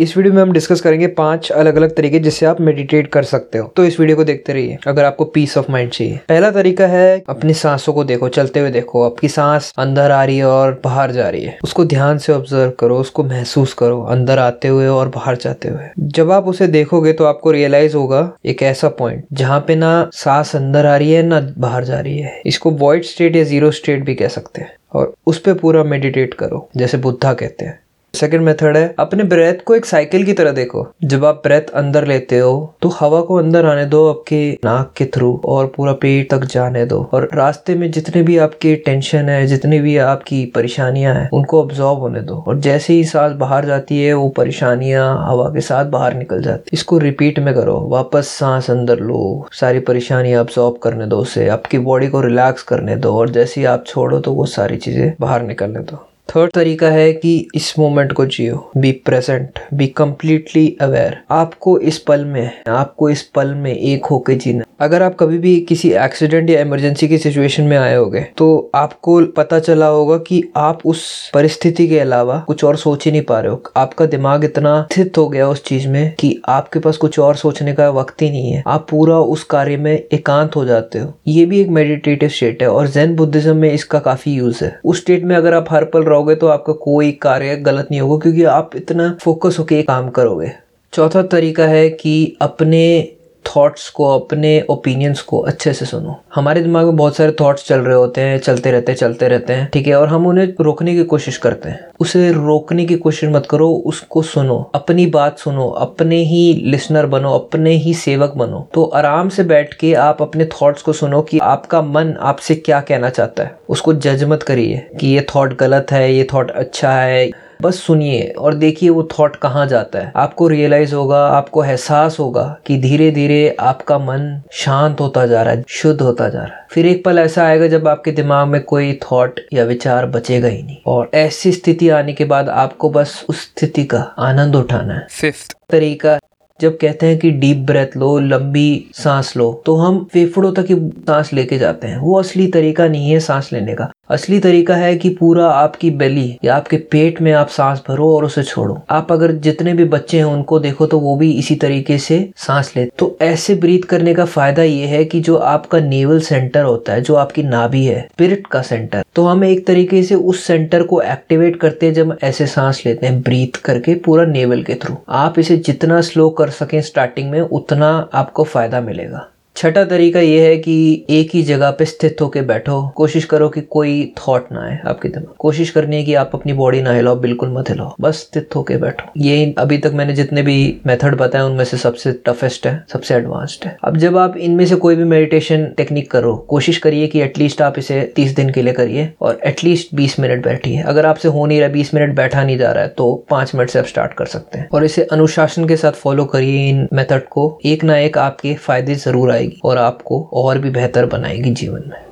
इस वीडियो में हम डिस्कस करेंगे पाँच अलग अलग तरीके जिससे आप मेडिटेट कर सकते हो। तो इस वीडियो को देखते रहिए, अगर आपको पीस ऑफ़ माइंड चाहिए। पहला तरीका है, अपनी सांसों को देखो, चलते हुए देखो। आपकी सांस अंदर आ रही है और बाहर जा रही है। उसको ध्यान से ऑब्ज़र्व करो, उसको महसूस करो, अंदर आते हुए और बाहर जाते हुए। जब आप उसे देखोगे तो आपको रियलाइज़ होगा, एक ऐसा पॉइंट जहाँ पे ना सांस अंदर आ रही है, ना बाहर जा रही है। इसको वॉइड स्टेट या ज़ीरो स्टेट भी कह सकते हैं। और उस पर पूरा मेडिटेट करो, जैसे बुद्धा कहते हैं। सेकेंड मेथड है, अपने ब्रेथ को एक साइकिल की तरह देखो। जब आप ब्रेथ अंदर लेते हो तो हवा को अंदर आने दो आपके नाक के थ्रू और पूरा पेट तक जाने दो। और रास्ते में जितने भी आपके टेंशन है, जितनी भी आपकी परेशानियाँ हैं, उनको ऑब्जॉर्व होने दो। और जैसे ही सांस बाहर जाती है, वो परेशानियाँ हवा के साथ बाहर निकल जाती। इसको रिपीट में करो। वापस सांस अंदर लो। सारी परेशानियाँ ऑब्जॉर्व करने दो उसे। आपकी बॉडी को रिलैक्स करने दो। और जैसे ही आप छोड़ो तो वो सारी चीज़ें बाहर निकलने दो। थर्ड तरीका है कि इस मोमेंट को जियो be present be completely aware आपको इस पल में, आपको इस पल में एक होके जीना। अगर आप कभी भी किसी एक्सीडेंट या इमरजेंसी की सिचुएशन में आए होगे तो आपको पता चला होगा कि आप उस परिस्थिति के अलावा कुछ और सोच ही नहीं पा रहे हो। आपका दिमाग इतना स्थित हो गया उस चीज़ में कि आपके पास कुछ और सोचने का वक्त ही नहीं है। आप पूरा उस कार्य में एकांत हो जाते हो। ये भी एक मेडिटेटिव स्टेट है और जैन बुद्धिज्म में इसका काफ़ी यूज़ है। उस स्टेट में अगर आप हर पल रहोगे तो आपका कोई कार्य गलत नहीं होगा, क्योंकि आप इतना फोकस होकर काम करोगे। चौथा तरीका है कि अपने थॉट्स को, अपने ओपिनियंस को अच्छे से सुनो। हमारे दिमाग में बहुत सारे थॉट्स चल रहे होते हैं, चलते रहते हैं, चलते रहते हैं, ठीक है? और हम उन्हें रोकने की कोशिश करते हैं। उसे रोकने की कोशिश मत करो, उसको सुनो, अपनी बात सुनो, अपने ही लिसनर बनो, अपने ही सेवक बनो। तो आराम से बैठ के आप अपने थॉट्स को सुनो कि आपका मन आपसे क्या कहना चाहता है। उसको जज मत करिए कि ये थॉट गलत है, ये थॉट अच्छा है बस सुनिए और देखिए वो थॉट कहाँ जाता है। आपको रियलाइज़ होगा आपको एहसास होगा कि धीरे धीरे आपका मन शांत होता जा रहा है शुद्ध होता जा रहा है। फिर एक पल ऐसा आएगा जब आपके दिमाग में कोई थॉट या विचार बचेगा ही नहीं। और ऐसी स्थिति आने के बाद आपको बस उस स्थिति का आनंद उठाना है। फिफ्थ तरीका जब कहते हैं कि डीप ब्रेथ लो लंबी सांस लो तो हम फेफड़ों तक ही सांस लेके जाते हैं। वो असली तरीका नहीं है सांस लेने का। असली तरीका है कि पूरा आपकी बेली या आपके पेट में आप सांस भरो और उसे छोड़ो। आप अगर जितने भी बच्चे हैं, उनको देखो तो वो भी इसी तरीके से सांस ले तो ऐसे ब्रीथ करने का फ़ायदा ये है कि जो आपका नेवल सेंटर होता है, जो आपकी नाभि है स्पिरिट का सेंटर तो हम एक तरीके से उस सेंटर को एक्टिवेट करते हैं जब ऐसे सांस लेते हैं, ब्रीथ करके पूरा नेवल के थ्रू। आप इसे जितना स्लो कर सकें स्टार्टिंग में, उतना आपको फ़ायदा मिलेगा। छठा तरीका ये है कि एक ही जगह पे स्थित होकर बैठो। कोशिश करो कि कोई थॉट ना आए आपके दिमाग। कोशिश करनी है कि आप अपनी बॉडी ना हिलाओ, बिल्कुल मत हिलाओ। बस स्थित होकर बैठो। ये अभी तक मैंने जितने भी मेथड बताए, उनमें से सबसे टफेस्ट है, सबसे एडवांस्ड है। अब जब आप इनमें से कोई भी मेडिटेशन टेक्निक करो, कोशिश करिए कि एटलीस्ट आप इसे तीस दिन के लिए करिए और एटलीस्ट बीस मिनट बैठिए। अगर आपसे हो नहीं रहा, बीस मिनट बैठा नहीं जा रहा है तो पाँच मिनट से आप स्टार्ट कर सकते हैं। और इसे अनुशासन के साथ फॉलो करिए इन मेथड को। एक ना एक आपके फ़ायदे ज़रूर आएगी। और आपको और भी बेहतर बनाएगी जीवन में।